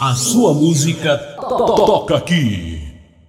A sua música toca aqui.